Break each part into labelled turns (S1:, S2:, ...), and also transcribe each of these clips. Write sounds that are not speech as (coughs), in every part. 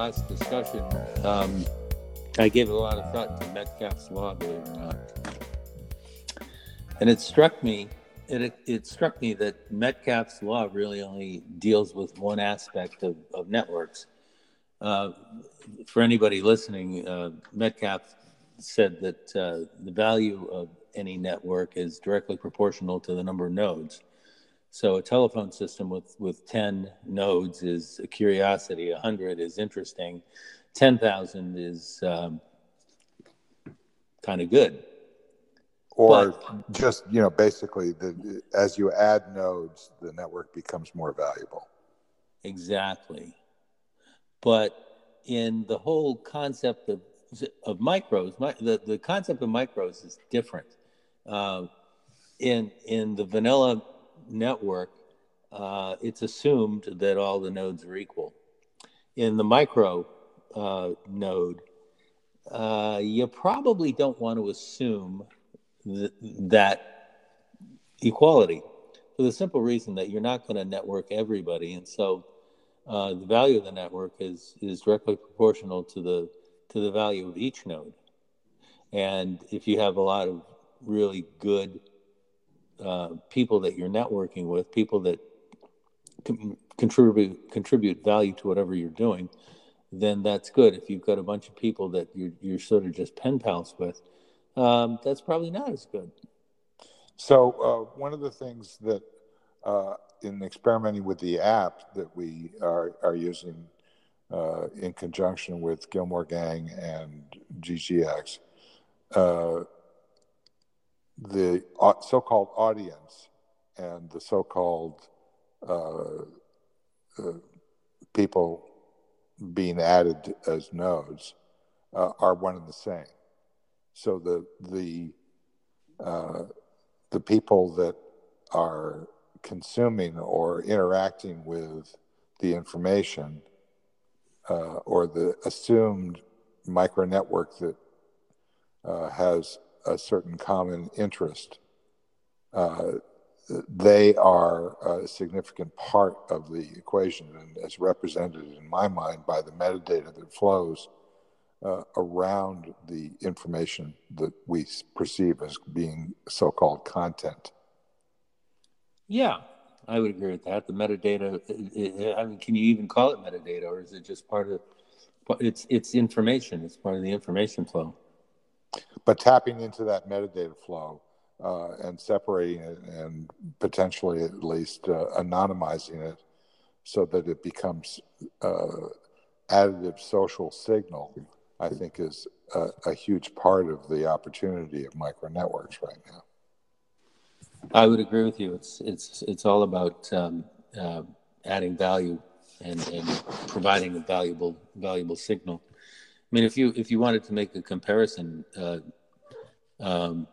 S1: last discussion, um, I gave a lot of thought to Metcalfe's law, believe it or not, and it struck me. It, it struck me that Metcalfe's law really only deals with one aspect of, of networks. Uh, for anybody listening, uh, Metcalfe said that uh, the value of any network is directly proportional to the number of nodes. So a telephone system with, with 10 nodes is a curiosity, 100 is interesting, 10,000 is um, kind of good.
S2: Or but, just, you know, basically, the, as you add nodes, the network becomes more valuable.
S1: Exactly. But in the whole concept of, of micros, my, the, the concept of micros is different. Uh, in, in the vanilla network, uh, it's assumed that all the nodes are equal. In the micro uh, node, uh, you probably don't want to assume th- that equality for the simple reason that you're not going to network everybody, and so uh, the value of the network is is directly proportional to the to the value of each node. And if you have a lot of really good uh, people that you're networking with, people that com- contribute contribute value to whatever you're doing, then that's good. If you've got a bunch of people that you're, you're sort of just pen pals with, um, that's probably not as good.
S2: So uh, one of the things that uh, in experimenting with the app that we are, are using uh, in conjunction with Gillmor Gang and GGX, uh, the so-called audience and the so-called uh, uh, people being added as nodes uh, are one and the same. So the the uh, the people that are consuming or interacting with the information uh, or the assumed micro network that uh, has a certain common interest, uh, they are a significant part of the equation and as represented in my mind by the metadata that flows uh, around the information that we perceive as being so-called content.
S1: Yeah, I would agree with that. The metadata, I mean, can you even call it metadata or is it just part of, it's, it's information. It's part of the information flow
S2: but tapping into that metadata flow uh, and separating it and potentially at least uh, anonymizing it so that it becomes uh, additive social signal, I think is a, a, huge part of the opportunity of micro networks right now.
S1: I would agree with you. It's it's it's all about um, uh, adding value and, and providing a valuable valuable signal. I mean, if you if you wanted to make a comparison, uh, um,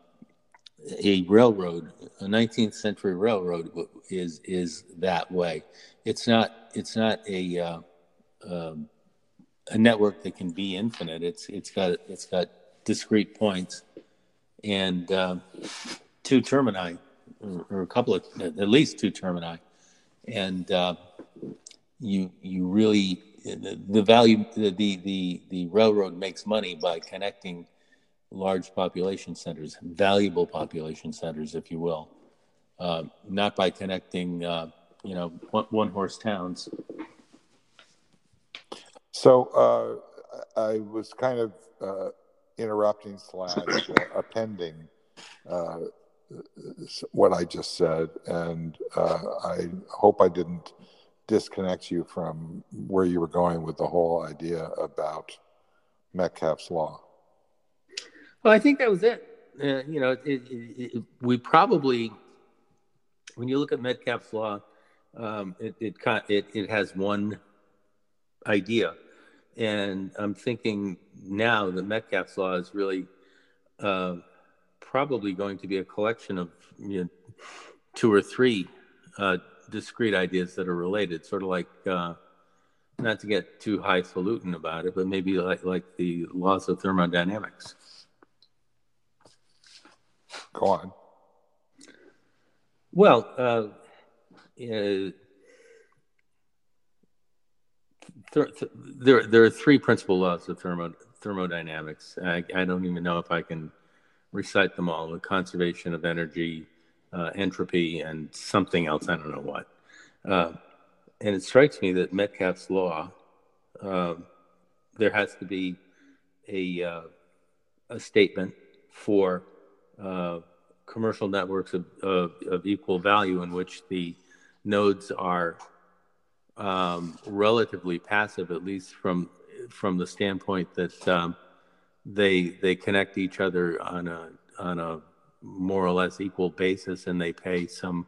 S1: a railroad, a 19th century railroad, is is that way. It's not it's not a uh, um, a network that can be infinite. It's it's got it's got discrete points and uh, two termini, or, or, a couple of at least two termini, and uh, you you really the, value the, the the railroad makes money by connecting large population centers, valuable population centers, if you will, uh, not by connecting uh, you know one, one, horse towns.
S2: So uh, I was kind of uh, interrupting slash uh, appending uh, what I just said, and I hope I didn't disconnect you from where you were going with the whole idea about Metcalfe's law.
S1: Well, I think that was it. Uh, you know, it, it, it, we probably, when you look at Metcalfe's law, um, it, it, it, has one idea. And I'm thinking now that Metcalfe's law is really uh, probably going to be a collection of you know, two or three uh, discrete ideas that are related, sort of like uh, not to get too highfalutin about it, but maybe like like the laws of thermodynamics.
S2: Go on.
S1: Well, uh, uh, there, there are three principal laws of thermo, thermodynamics. I, I, don't even know if I can recite them all the conservation of energy, uh, entropy, and something else. I don't know what. Uh, and it strikes me that Metcalfe's law, uh, there has to be a, uh, a statement for uh, commercial networks of, of, of, equal value in which the nodes are um, relatively passive, at least from from the standpoint that um, they they connect each other on a on a more or less equal basis, and they pay some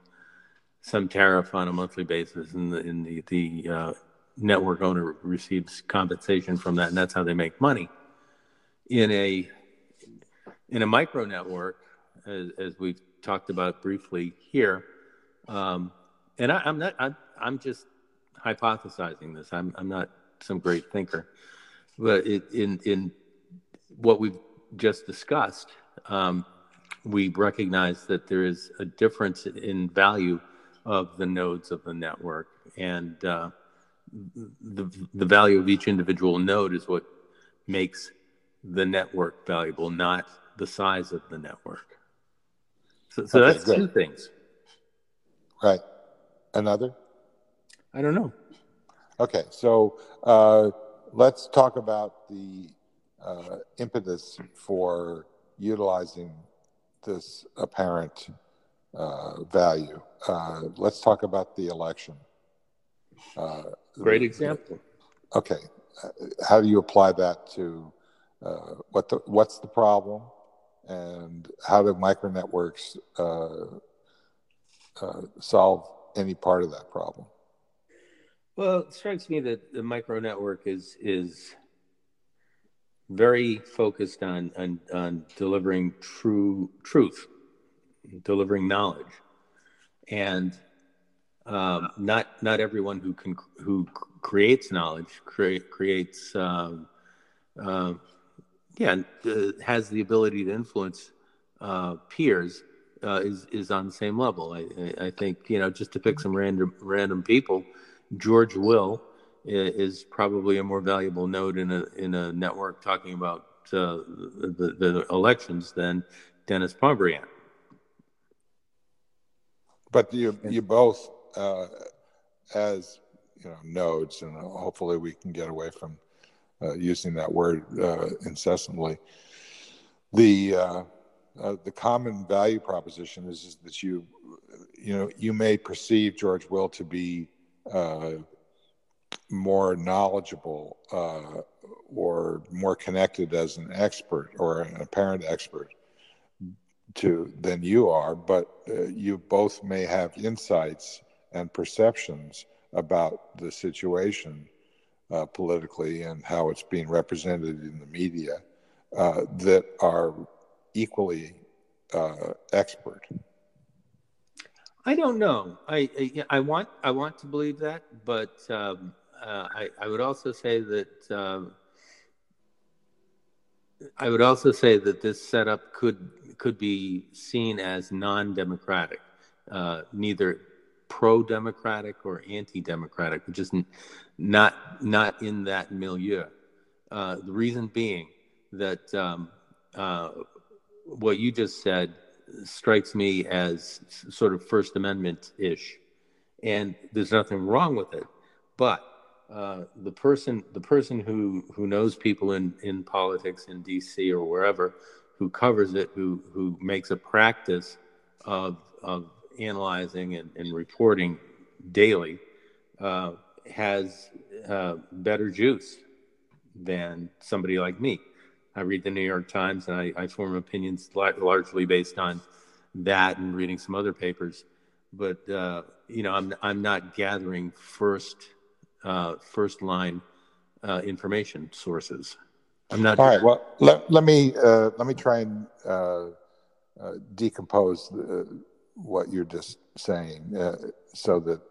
S1: some tariff on a monthly basis, and the in the the uh, network owner receives compensation from that, and that's how they make money. In a in a micro network, as, as we've talked about briefly here, um, and I, am not I, I'm just hypothesizing this. I'm I'm not some great thinker, but it, in in what we've just discussed, um, we recognize that there is a difference in value of the nodes of the network, and uh, the the value of each individual node is what makes the network valuable, not the size of the network. So, so okay, that's good. two things.
S2: Right. Another?
S1: I don't know.
S2: Okay, so uh, let's talk about the uh, impetus for utilizing this apparent uh, value. Uh, let's talk about the election.
S1: Uh, Great example.
S2: Okay, how do you apply that to uh, what the, what's the problem, and how do micro networks solve any part of that problem?
S1: Well, it strikes me that the micro network is is very focused on on, on delivering true truth, delivering knowledge, and um, not not everyone who can who creates knowledge create, creates um, uh, yeah has the ability to influence uh, peers uh, is is on the same level. I, I think you know just to pick some random random people, George Will is probably a more valuable node in a in a network talking about uh, the, the elections than Denis Pombriant.
S2: But you you both uh, as you know nodes, and hopefully we can get away from uh, using that word uh, incessantly. The uh, uh, the common value proposition is, is that you you know you may perceive George Will to be uh, more knowledgeable uh, or more connected as an expert or an apparent expert to than you are, but uh, you both may have insights and perceptions about the situation uh, politically and how it's being represented in the media uh, that are equally uh, expert.
S1: I don't know. I, I, I want I want to believe that, but um, uh, I I would also say that um, I would also say that this setup could could be seen as non-democratic, uh, neither pro-democratic or anti-democratic, just not not in that milieu. Uh, the reason being that um, uh, what you just said strikes me as sort of First Amendment ish, and there's nothing wrong with it. But uh, the person, the person who who knows people in in politics in D.C. or wherever, who covers it, who who makes a practice of of analyzing and, and reporting daily, uh, has uh, better juice than somebody like me. I read the New York Times and I, I form opinions largely based on that and reading some other papers. But uh, you know, I'm I'm not gathering first uh, first line uh, information sources. I'm not.
S2: All right. Well, let, let me uh, let me try and uh, uh, decompose the, what you're just saying, so that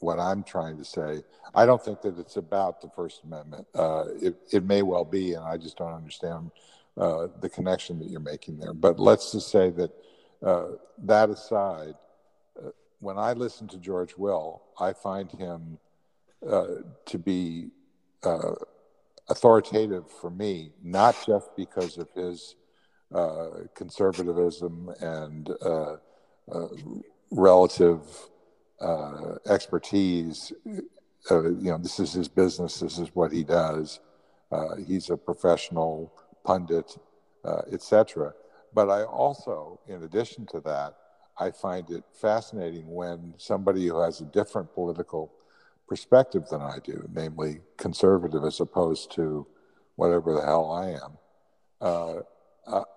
S2: what I'm trying to say. I don't think that it's about the First Amendment. Uh, it, it may well be, and I just don't understand uh, the connection that you're making there. But let's just say that uh, that aside, uh, when I listen to George Will, I find him uh, to be uh, authoritative for me, not just because of his uh, conservatism and uh, uh, relative expertise. You know, this is his business. This is what he does. He's a professional pundit, etc. But I also, in addition to that, I find it fascinating when somebody who has a different political perspective than I do, namely conservative as opposed to whatever the hell I am. Uh,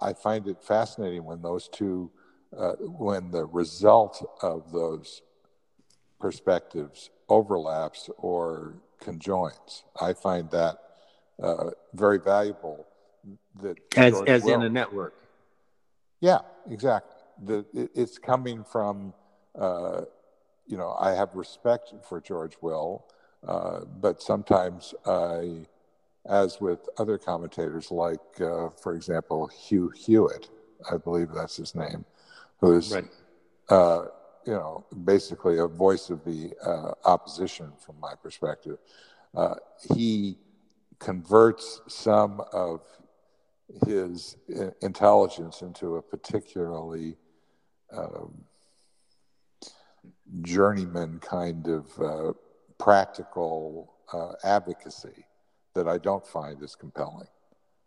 S2: I find it fascinating when those two, uh, when the result of those perspectives overlaps or conjoins. I find that uh, very valuable. That
S1: as as will, in a network.
S2: Yeah, exactly. The, it, it's coming from uh, you know, I have respect for George Will, uh, but sometimes I, as with other commentators, like, uh, for example, Hugh Hewitt, I believe that's his name, who is, right. uh, you know, basically a voice of the uh, opposition from my perspective. Uh, he converts some of his intelligence into a particularly um, journeyman kind of uh, practical uh, advocacy that I don't find as compelling.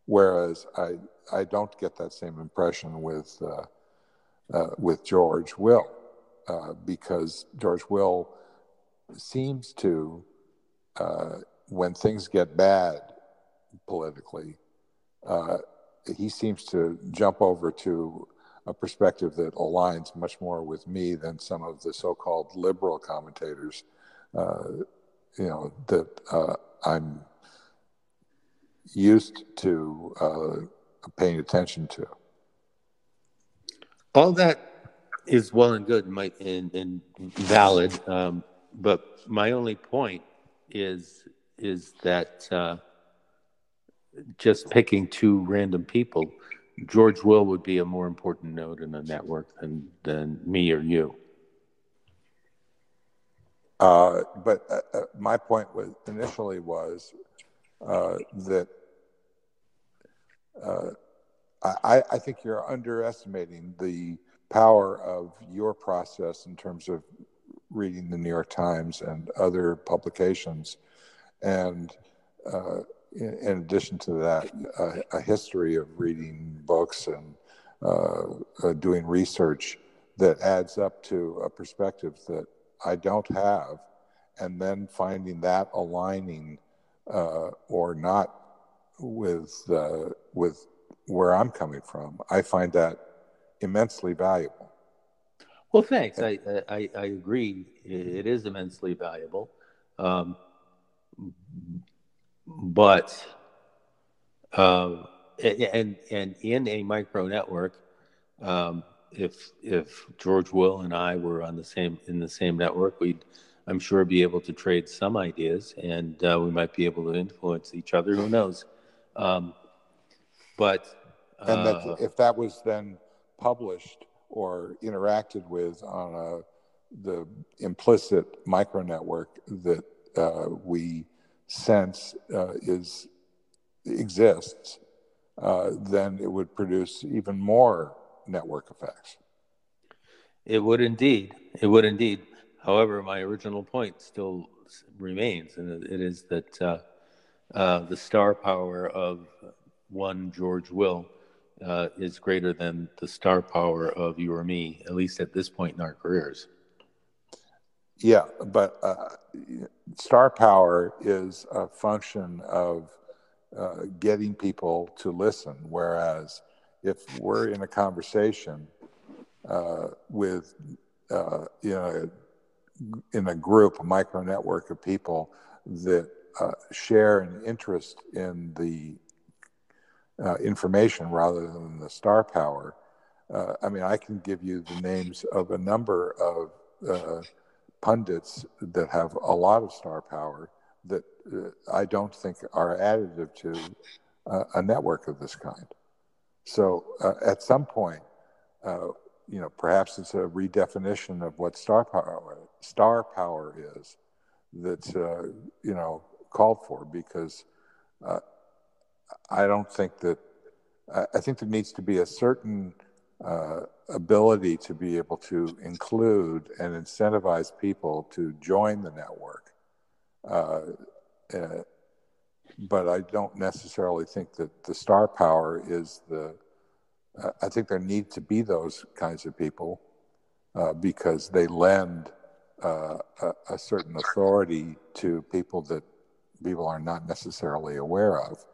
S2: Whereas I, I don't get that same impression with, uh, uh with George Will, uh, because George Will seems to, uh, when things get bad politically, he seems to jump over to a perspective that aligns much more with me than some of the so-called liberal commentators, uh, you know, that uh, I'm used to uh, paying attention to.
S1: All that is well and good and, and, valid, um, but my only point is is that uh, just picking two random people George Will would be a more important node in the network than than me or you.
S2: Uh, but uh, uh, my point was initially was uh, that uh, I, I, think you're underestimating the power of your process in terms of reading the New York Times and other publications, and uh, in, in addition to that, a, a, history of reading books and uh, uh, doing research that adds up to a perspective that I don't have, and then finding that aligning uh, or not with uh, with where I'm coming from. I find that immensely valuable.
S1: Well, thanks. I I, I agree. It is immensely valuable. Um, but um, and and in a micro network, um, if if George Will and I were on the same in the same network, we'd I'm sure be able to trade some ideas, and uh, we might be able to influence each other. Who knows? Um, but
S2: and that uh, if that was then published or interacted with on a the implicit micro network that uh, we sense uh, is exists, uh, then it would produce even more network effects.
S1: It would indeed. It would indeed. However, my original point still remains, and it is that uh, uh, the star power of one George Will uh, is greater than the star power of you or me, at least at this point in our careers.
S2: Yeah, but uh, star power is a function of uh, getting people to listen. Whereas if we're in a conversation uh, with, uh, you know, in a group, a micro network of people that uh, share an interest in the uh, information rather than the star power, I mean, I can give you the names of a number of pundits that have a lot of star power that uh, I don't think are additive to uh, a network of this kind. So uh, at some point, uh, you know, perhaps it's a redefinition of what star power star power is. That uh, you know called for because uh, I don't think that I think there needs to be a certain uh, ability to be able to include and incentivize people to join the network. Uh, uh, but I don't necessarily think that the star power is the. Uh, I think there need to be those kinds of people uh, because they lend uh, a, a, certain authority to people that people are not necessarily aware of.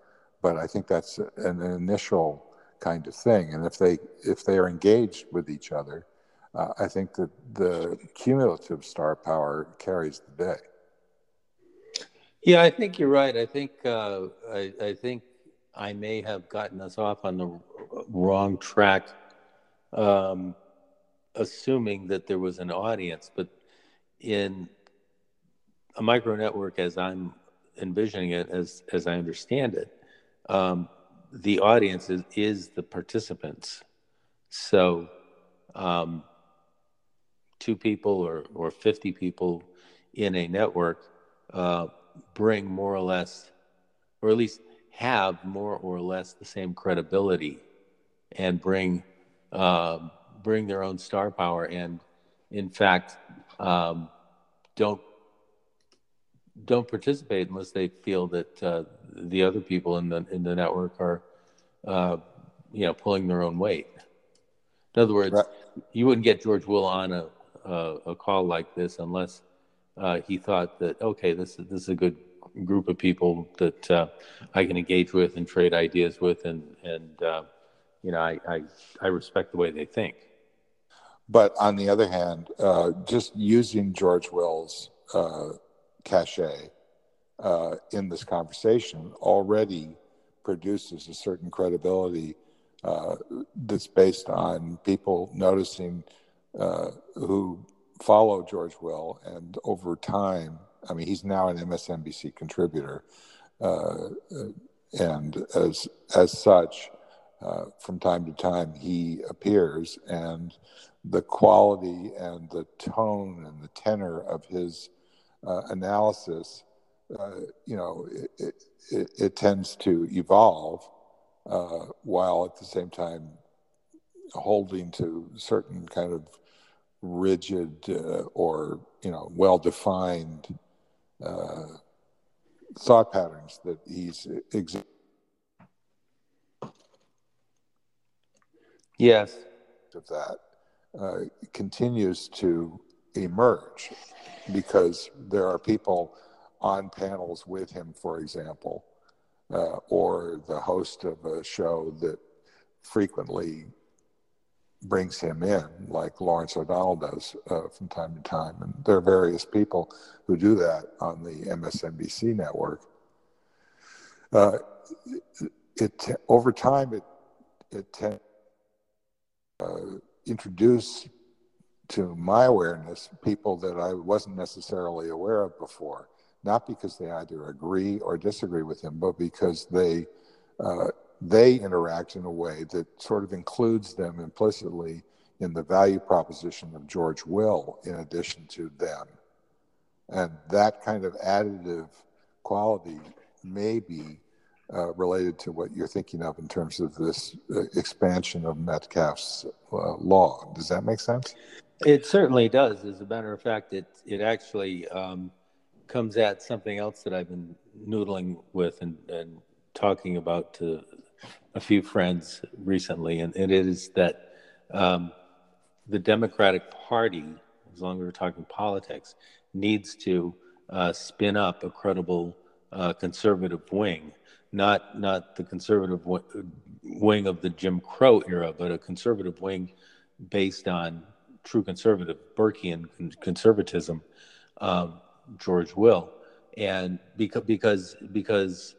S2: But I think that's an initial kind of thing, and if they if they are engaged with each other, uh, I think that the cumulative star power carries the day.
S1: Yeah, I think you're right. I think uh, I, I, think I may have gotten us off on the wrong track, um, assuming that there was an audience. But in a micro network, as I'm envisioning it, as as I understand it, um, the audience is, is the participants. So, um, two people or or fifty people in a network. Uh, bring more or less, or at least have more or less the same credibility, and bring um, bring their own star power, and in fact, um, don't don't participate unless they feel that uh, the other people in the in the network are, uh, you know, pulling their own weight. In other words, right. you wouldn't get George Will on a, a, a call like this unless uh, he thought that okay, this is this is a good group of people that uh, I can engage with and trade ideas with, and and uh, you know I, I, I respect the way they think.
S2: But on the other hand, uh, just using George Will's uh, cachet uh, in this conversation already produces a certain credibility that's based on people noticing who follow George Will, and over time, I mean, he's now an MSNBC contributor, uh, and as as such, uh, from time to time he appears, and the quality and the tone and the tenor of his uh, analysis, uh, you know, it, it, it, tends to evolve, uh, while at the same time holding to certain kind of rigid uh, or you know well defined uh, thought patterns that he's.
S1: Yes,
S2: of that uh, continues to emerge because there are people on panels with him, for example, uh, or the host of a show that frequently brings him in, like Lawrence O'Donnell does uh, from time to time. And there are various people who do that on the MSNBC network. Uh, it, over time, it it uh, introduce to my awareness people that I wasn't necessarily aware of before, not because they either agree or disagree with him, but because they uh, they interact in a way that sort of includes them implicitly in the value proposition of George Will in addition to them. And that kind of additive quality may be uh, related to what you're thinking of in terms of this uh, expansion of Metcalfe's uh, law. Does that make sense?
S1: It certainly does. As a matter of fact, it it actually um, comes at something else that I've been noodling with and, and talking about to a few friends recently, and, it is that um, the Democratic Party, as long as we're talking politics, needs to uh, spin up a credible uh, conservative wing, not not the conservative w- wing of the Jim Crow era, but a conservative wing based on true conservative Burkean conservatism, um, George Will, and because because because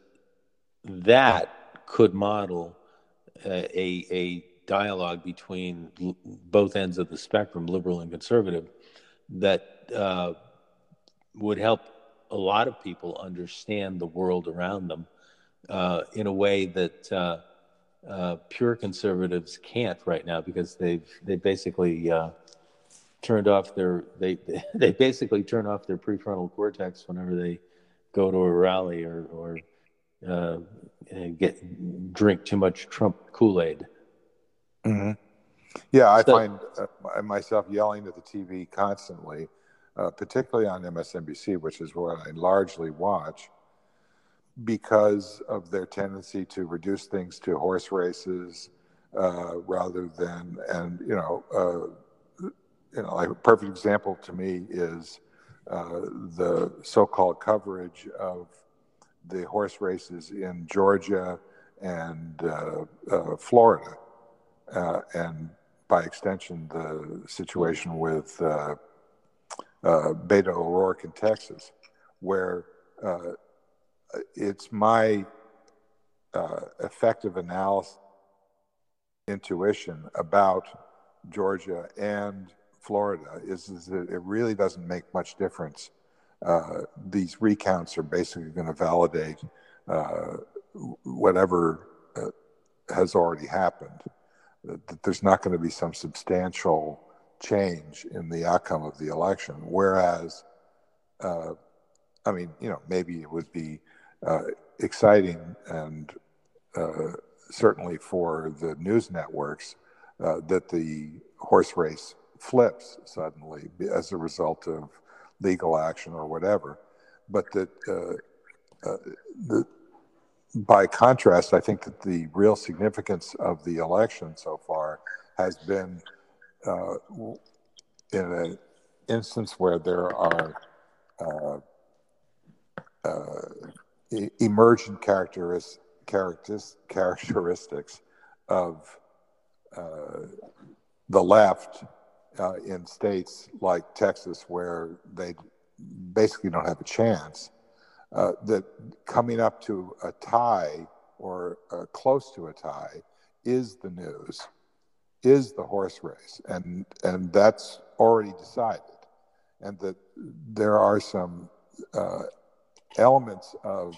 S1: that could model a, a dialogue between both ends of the spectrum, liberal and conservative, that uh, would help a lot of people understand the world around them uh, in a way that uh, uh pure conservatives can't right now because they've they basically uh, turned off their they (laughs) they basically turn off their prefrontal cortex whenever they go to a rally or or uh, get drink too much Trump Kool Aid.
S2: Mm-hmm. Yeah, I so, find uh, myself yelling at the TV constantly, uh, particularly on MSNBC, which is what I largely watch, because of their tendency to reduce things to horse races uh, rather than, and you know, uh, you know, like a perfect example to me is uh, the so-called coverage of the horse races in Georgia and uh, Florida uh, and by extension, the situation with uh, uh, Beto O'Rourke in Texas, where uh, it's my uh, effective analysis, intuition about Georgia and Florida is, is that it really doesn't make much difference. Uh, these recounts are basically going to validate whatever has already happened that there's not going to be some substantial change in the outcome of the election. Whereas, uh, I mean, you know, maybe it would be uh, exciting and uh, certainly for the news networks uh, that the horse race flips suddenly as a result of legal action or whatever. But that uh, uh, the by contrast, I think that the real significance of the election so far has been uh, in an instance where there are uh, uh, emergent characteris- characteristics of uh, the left uh, in states like Texas, where they basically don't have a chance uh, that coming up to a tie or uh, close to a tie is the news, is the horse race, and and that's already decided, and that there are some uh, elements of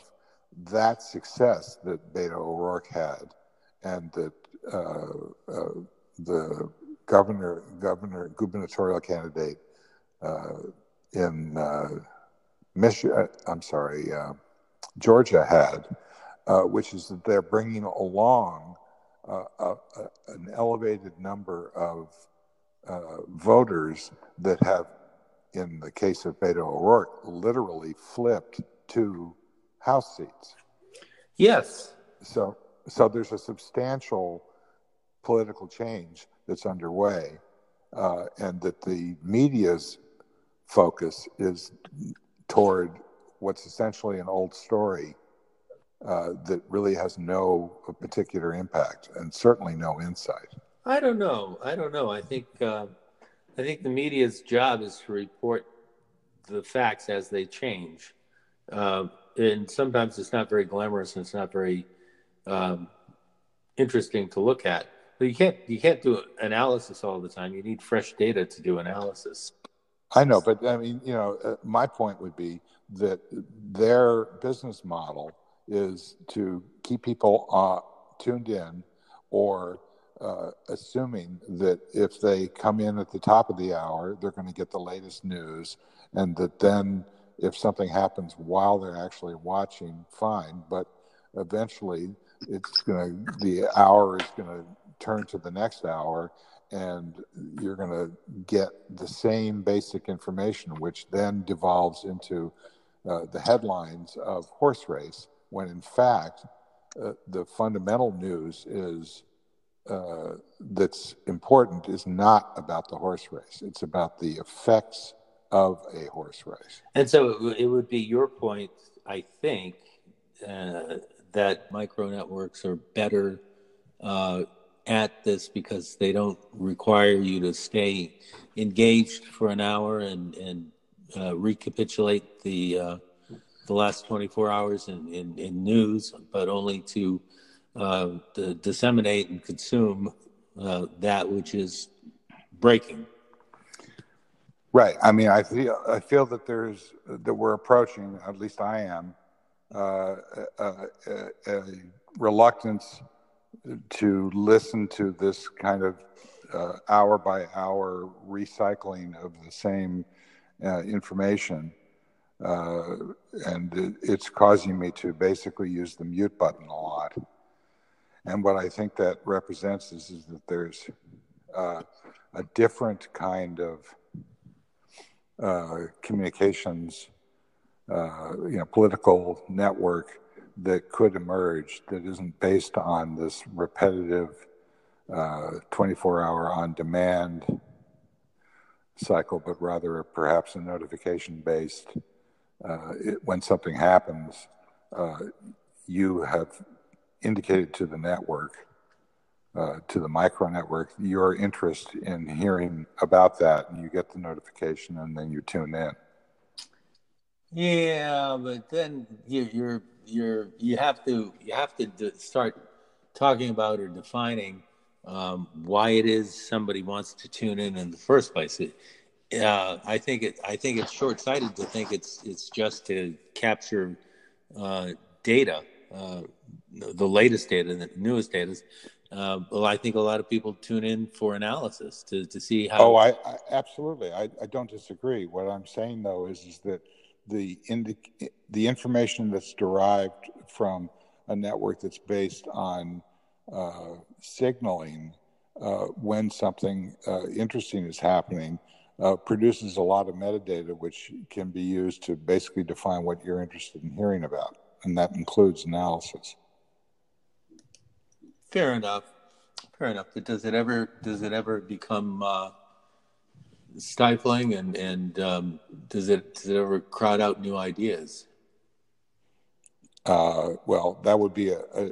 S2: that success that Beto O'Rourke had, and that uh, uh, the governor governor gubernatorial candidate uh, in Michigan, uh, I'm sorry, uh, Georgia had, uh, which is that they're bringing along uh, a, a, an elevated number of uh, voters that have, in the case of Beto O'Rourke, literally flipped two House seats.
S1: Yes.
S2: So, so there's a substantial political change that's underway, uh, and that the media's focus is toward what's essentially an old story uh, that really has no particular impact and certainly no insight.
S1: I don't know. I don't know. I think uh, I think the media's job is to report the facts as they change, uh, and sometimes it's not very glamorous and it's not very um, interesting to look at. But you can't you can't do analysis all the time. You need fresh data to do analysis.
S2: I know, but I mean, you know, uh, my point would be that their business model is to keep people uh, tuned in or uh, assuming that if they come in at the top of the hour, they're going to get the latest news, and that then if something happens while they're actually watching, fine. But eventually, it's going to the hour is going to turn to the next hour, and you're going to get the same basic information, which then devolves into uh, the headlines of horse race, when in fact, uh, the fundamental news is uh, that's important is not about the horse race. It's about the effects of a horse race.
S1: And so it would be your point, I think, uh, that micro networks are better uh, at this because they don't require you to stay engaged for an hour and and uh, recapitulate the uh, the last 24 hours in, in, in news, but only to, uh, disseminate and consume uh, that which is breaking.
S2: Right. I mean, I feel I feel that there's that we're approaching. At least I am uh, a, a reluctance to listen to this kind of uh, hour by hour recycling of the same uh, information uh, and it's causing me to basically use the mute button a lot. And what I think that represents is, is that there's uh, a different kind of uh, communications, uh, you know, political network that could emerge that isn't based on this repetitive uh, 24 hour on demand cycle, but rather perhaps a notification based. Uh, it, when something happens, uh, you have indicated to the network, uh, to the micro network, your interest in hearing about that, and you get the notification, and then you tune in.
S1: Yeah, but then you, you're you're you have to you have to start talking about or defining um, why it is somebody wants to tune in in the first place. It, uh, I think it. I think it's short-sighted to think it's it's just to capture uh, data, uh, the latest data, the newest data. Uh, well, I think a lot of people tune in for analysis to, to see how.
S2: Oh, I, I absolutely. I, I don't disagree. What I'm saying though is is that the the information that's derived from a network that's based on uh, signaling uh, when something uh, interesting is happening uh, produces a lot of metadata, which can be used to basically define what you're interested in hearing about, and that includes analysis.
S1: Fair enough. Fair enough. But does it ever does it ever become uh, stifling, and and um, does it does it ever crowd out new ideas?
S2: Uh, well, that would be a, a,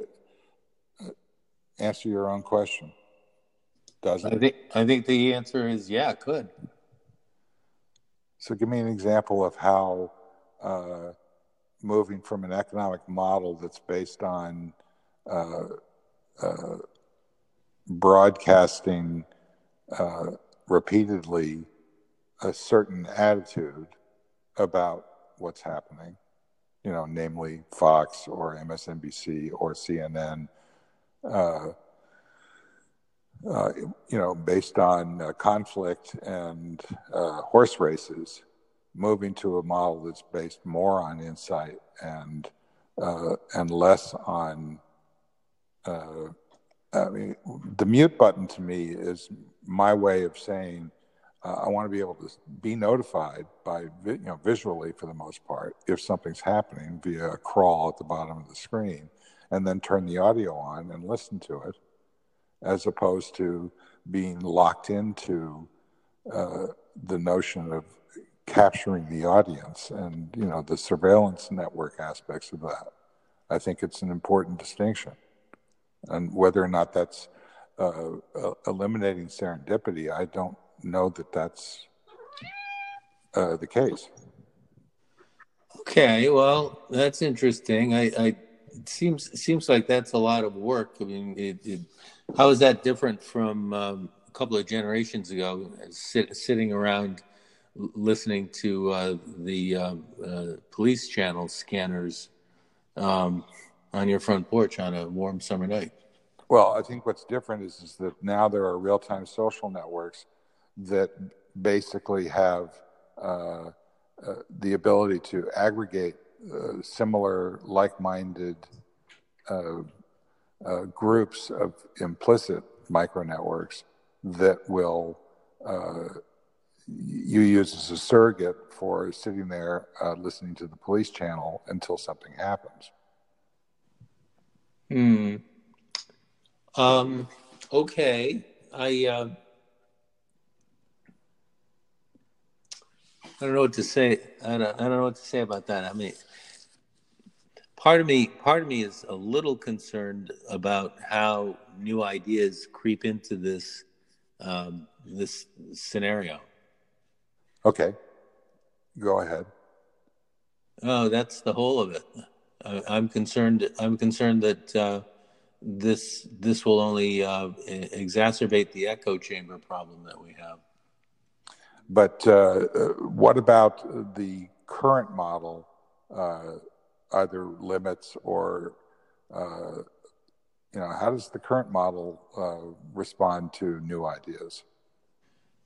S2: a, answer your own question. Does it?
S1: I think I think the answer is yeah, it could.
S2: So, give me an example of how uh, moving from an economic model that's based on uh, uh, broadcasting uh, repeatedly a certain attitude about what's happening, you know, namely Fox or MSNBC or CNN, uh, uh, you know, based on uh, conflict and uh, horse races, moving to a model that's based more on insight and uh, and less on. Uh, I mean, the mute button to me is my way of saying uh, I want to be able to be notified by you know visually for the most part if something's happening via a crawl at the bottom of the screen, and then turn the audio on and listen to it, as opposed to being locked into uh, the notion of capturing the audience and you know the surveillance network aspects of that. I think it's an important distinction, and whether or not that's uh, eliminating serendipity, I don't know that that's uh, the case.
S1: Okay, well, that's interesting. I, I it seems seems like that's a lot of work. I mean, it, it, how is that different from um, a couple of generations ago, sit, sitting around listening to uh, the uh, uh, police channel scanners um, on your front porch on a warm summer night?
S2: Well, I think what's different is, is that now there are real time social networks that basically have uh, uh, the ability to aggregate uh, similar, like minded uh, uh, groups of implicit micro networks that will uh, you use as a surrogate for sitting there listening to the police channel until something happens.
S1: Hmm. Um, okay. I uh, I don't know what to say. I don't, I don't know what to say about that. I mean, part of me, part of me is a little concerned about how new ideas creep into this um, this scenario.
S2: Okay, go ahead.
S1: Oh, that's the whole of it. I, am concerned. I'm concerned that uh, this this will only uh, exacerbate the echo chamber problem that we have.
S2: But uh, uh, what about the current model, uh, either limits or, uh, you know, how does the current model uh, respond to new ideas?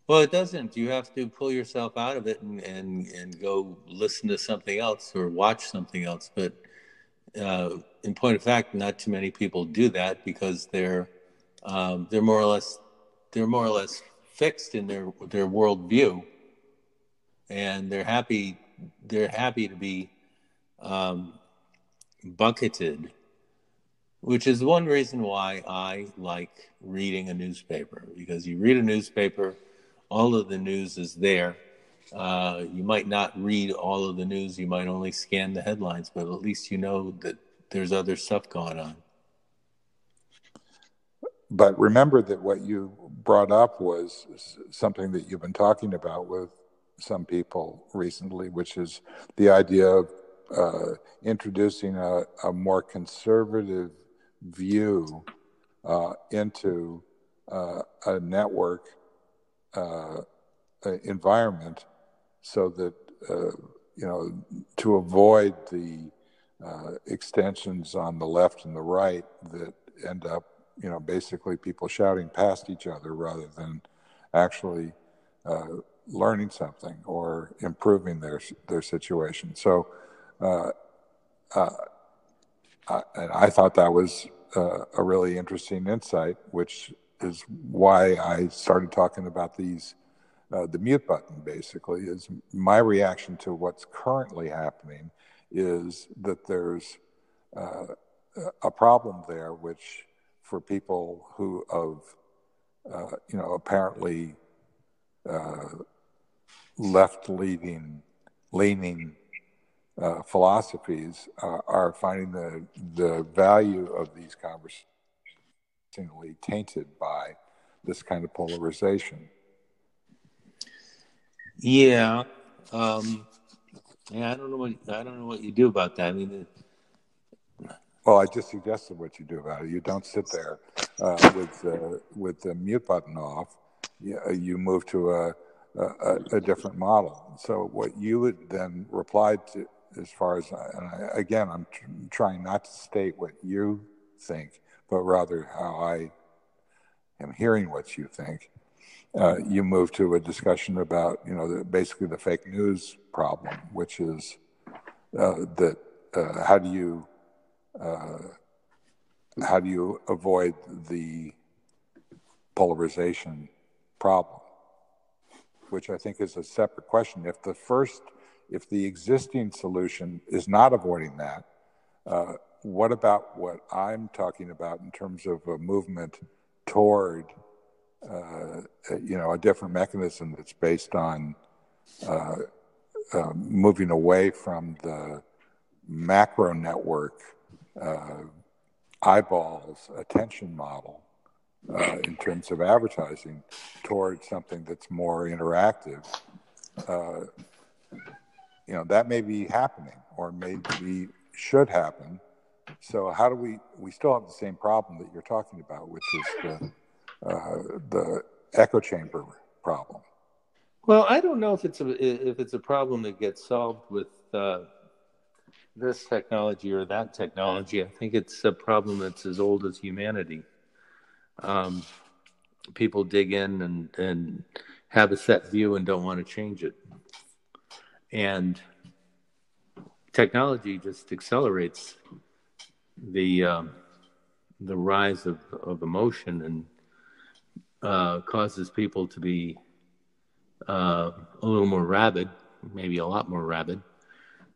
S1: Well, it doesn't. You have to pull yourself out of it and, and, and go listen to something else or watch something else. But uh, in point of fact, not too many people do that because they're um, they're more or less they're more or less fixed in their their worldview, and they're happy they're happy to be um, bucketed, which is one reason why I like reading a newspaper because you read a newspaper, all of the news is there. Uh, you might not read all of the news, you might only scan the headlines, but at least you know that there's other stuff going on.
S2: But remember that what you brought up was something that you've been talking about with some people recently, which is the idea of uh, introducing a, a, more conservative view uh, into uh, a network uh, environment so that, uh, you know, to avoid the uh, extensions on the left and the right that end up, you know, basically people shouting past each other rather than actually learning something or improving their their situation. So, uh, uh, I, and I thought that was uh, a really interesting insight, which is why I started talking about these. Uh, the mute button basically is my reaction to what's currently happening is that there's uh, a problem there, which for people who of uh, you know apparently left leaning leaning uh, philosophies uh, are finding the the value of these conversations tainted by this kind of polarization.
S1: Yeah, um, yeah. I don't know what I don't know what you do about that. I mean,
S2: it, well, I just suggested what you do about it. You don't sit there uh, with uh, with the mute button off. You, you move to a a, a, different model. So what you would then replied to, as far as, and I, again, I'm tr- trying not to state what you think, but rather how I am hearing what you think. Uh, you move to a discussion about, you know, the, basically the fake news problem, which is uh, that uh, how do you uh, how do you avoid the polarization problem? which I think is a separate question. If the first, if the existing solution is not avoiding that, uh, what about what I'm talking about in terms of a movement toward, uh, you know, a different mechanism that's based on uh, uh moving away from the macro network uh, eyeballs attention model uh, in terms of advertising towards something that's more interactive, uh, you know, that may be happening or maybe should happen. So how do we? We still have the same problem that you're talking about, which is the uh, the echo chamber problem.
S1: Well, I don't know if it's a if it's a problem that gets solved with uh, this technology or that technology. I think it's a problem that's as old as humanity um, people dig in and, and have a set view and don't want to change it. And technology just accelerates the um, the rise of, of emotion and uh, causes people to be uh, a little more rabid, maybe a lot more rabid.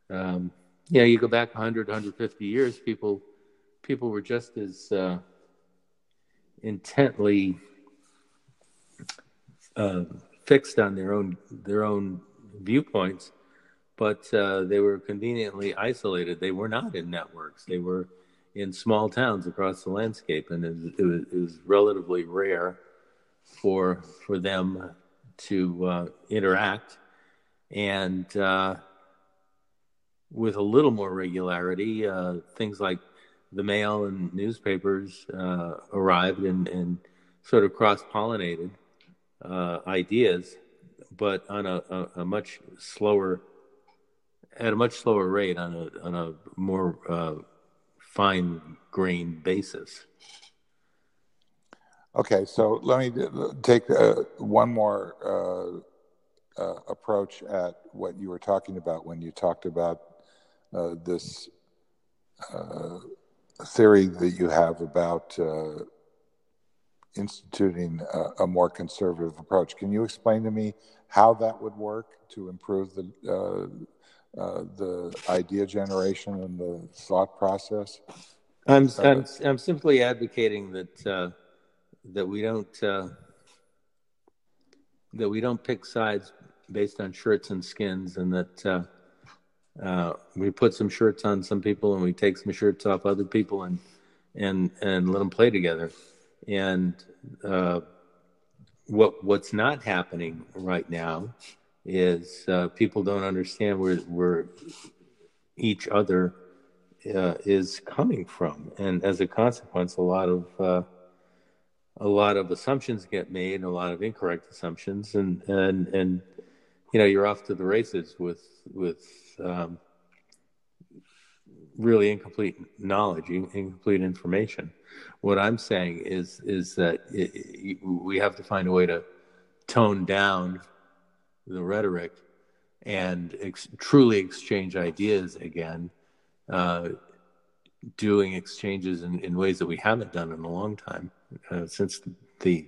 S1: Um, yeah, you go back 100, 150 years, people people were just as uh, intently uh, fixed on their own their own viewpoints, but uh, they were conveniently isolated. They were not in networks. They were in small towns across the landscape, and it was, it was, it was relatively rare for for them to uh, interact. And uh, with a little more regularity, uh, things like the mail and newspapers uh, arrived and, and sort of cross pollinated uh, ideas, but on a, a, a, much slower, at a much slower rate, on a on a more uh, fine grained basis.
S2: Okay, so let me take uh, one more uh, uh, approach at what you were talking about when you talked about uh, this uh, theory that you have about uh, instituting a, a, more conservative approach. Can you explain to me how that would work to improve the the idea generation and the thought process?
S1: I'm I'm, I'm simply advocating that that we don't uh, that we don't pick sides based on shirts and skins, and that uh, uh, we put some shirts on some people and we take some shirts off other people and and and let them play together. And uh, what what's not happening right now is uh, people don't understand where where each other uh, is coming from, and as a consequence, a lot of a lot of assumptions get made, a lot of incorrect assumptions, and and and you know you're off to the races with with um, really incomplete knowledge, incomplete information. What I'm saying is is that it, it, we have to find a way to tone down the rhetoric and ex- truly exchange ideas again. Uh, doing exchanges in, in ways that we haven't done in a long time uh, since the,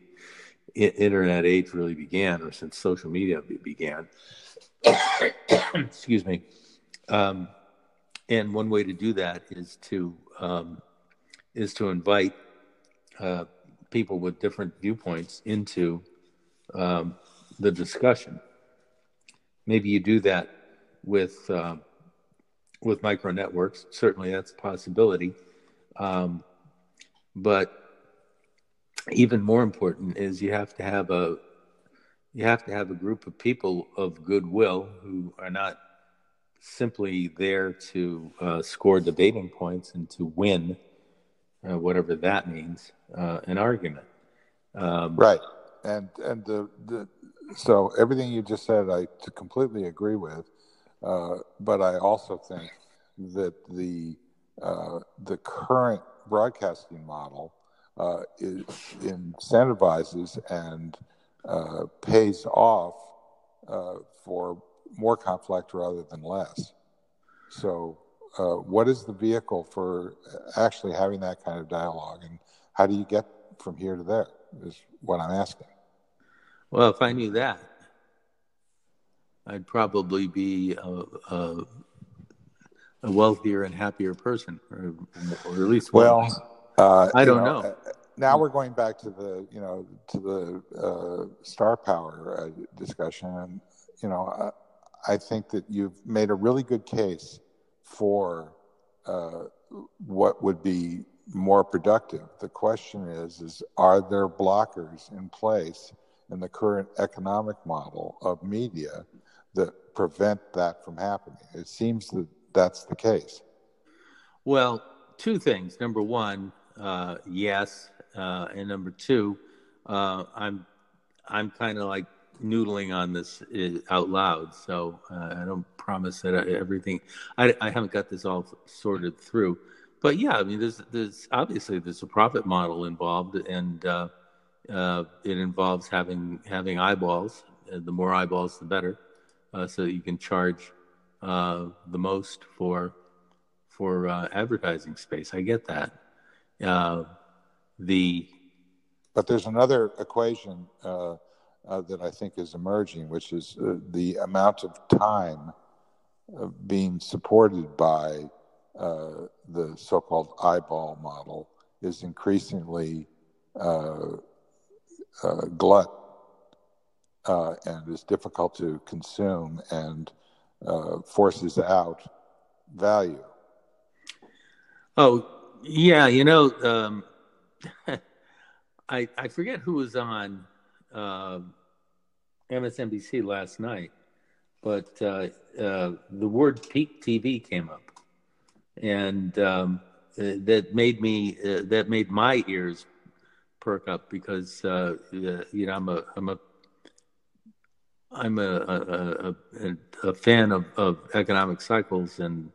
S1: internet age really began, or since social media began. (coughs) Excuse me. Um, and one way to do that is to um, is to invite uh, people with different viewpoints into um, the discussion. Maybe you do that with uh, with micro networks. Certainly, that's a possibility. Um, but even more important is you have to have a you have to have a group of people of goodwill who are not simply there to uh, score debating points and to win, uh, whatever that means, uh, an argument.
S2: Um, right, and and the, the so everything you just said, I completely agree with. Uh, but I also think that the uh, the current broadcasting model uh, is, incentivizes and uh, pays off uh, for more conflict rather than less. So, uh, what is the vehicle for actually having that kind of dialogue, and how do you get from here to there? Is what I'm asking.
S1: Well, if I knew that, I'd probably be a, a, a wealthier and happier person, or, or at least
S2: well.
S1: Uh, I don't know, know. Uh,
S2: now we're going back to the you know to the uh, star power uh, discussion, and you know I, I, think that you've made a really good case for uh, what would be more productive. The question is: is are there blockers in place in the current economic model of media that prevent that from happening? It seems that that's the case.
S1: Well, two things. Number one, uh, yes, uh, and number two, uh, I'm I'm kind of like noodling on this uh, out loud, so uh, I don't promise that everything. I, I haven't got this all sorted through, but yeah, I mean, there's there's obviously there's a profit model involved, and uh, it involves having having eyeballs. The more eyeballs, the better, so that you can charge the most for for advertising space. I get that uh, the
S2: but there's another equation uh, uh, that I think is emerging, which is uh, the amount of time being supported by uh, the so-called eyeball model is increasingly uh, glut and is difficult to consume and forces out value.
S1: Oh, yeah, you know, um, (laughs) I I forget who was on uh, MSNBC last night, but uh, uh, the word peak TV came up, and um, uh, that made me uh, that made my ears perk up because uh, you know I'm a I'm a I'm a a, a, a fan of, of economic cycles and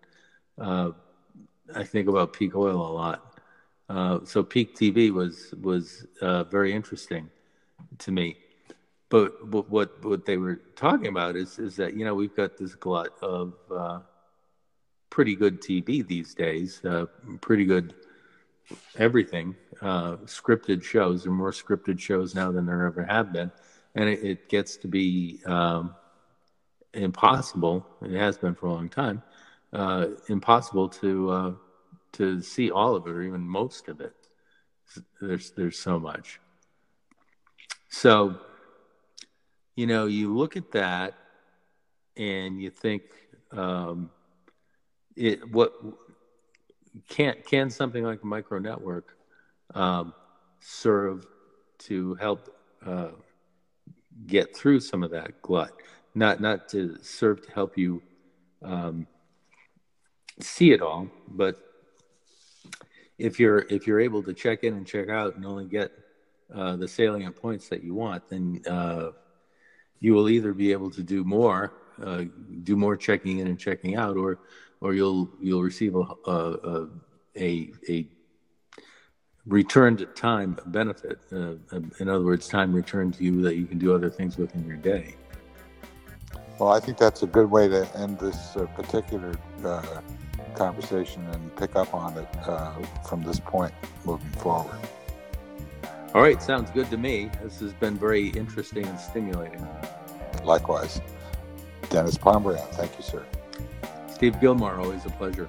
S1: I think about peak oil a lot. Uh, so peak TV was was uh, very interesting to me. But, but what what they were talking about is is that you know we've got this glut of uh, pretty good TV these days, uh, pretty good everything, uh, scripted shows. Are more scripted shows now than there ever have been, and it, it gets to be um, impossible. It has been for a long time. Uh, impossible to to see all of it or even most of it. There's there's so much. So, you know, you look at that and you think, um, it what can can something like a micro network um, serve to help uh, get through some of that glut? Not not to serve to help you um, see it all, but if you're if you're able to check in and check out and only get uh, the salient points that you want, then uh, you will either be able to do more, uh, do more checking in and checking out, or or you'll you'll receive a a, a, a returned time benefit. Uh, in other words, time returned to you that you can do other things within your day.
S2: Well, I think that's a good way to end this uh, particular uh, conversation and pick up on it uh, from this point moving forward.
S1: All right, sounds good to me. This has been very interesting and stimulating.
S2: Likewise. Denis Pombriant, thank you, sir.
S1: Steve Gillmor, always a pleasure.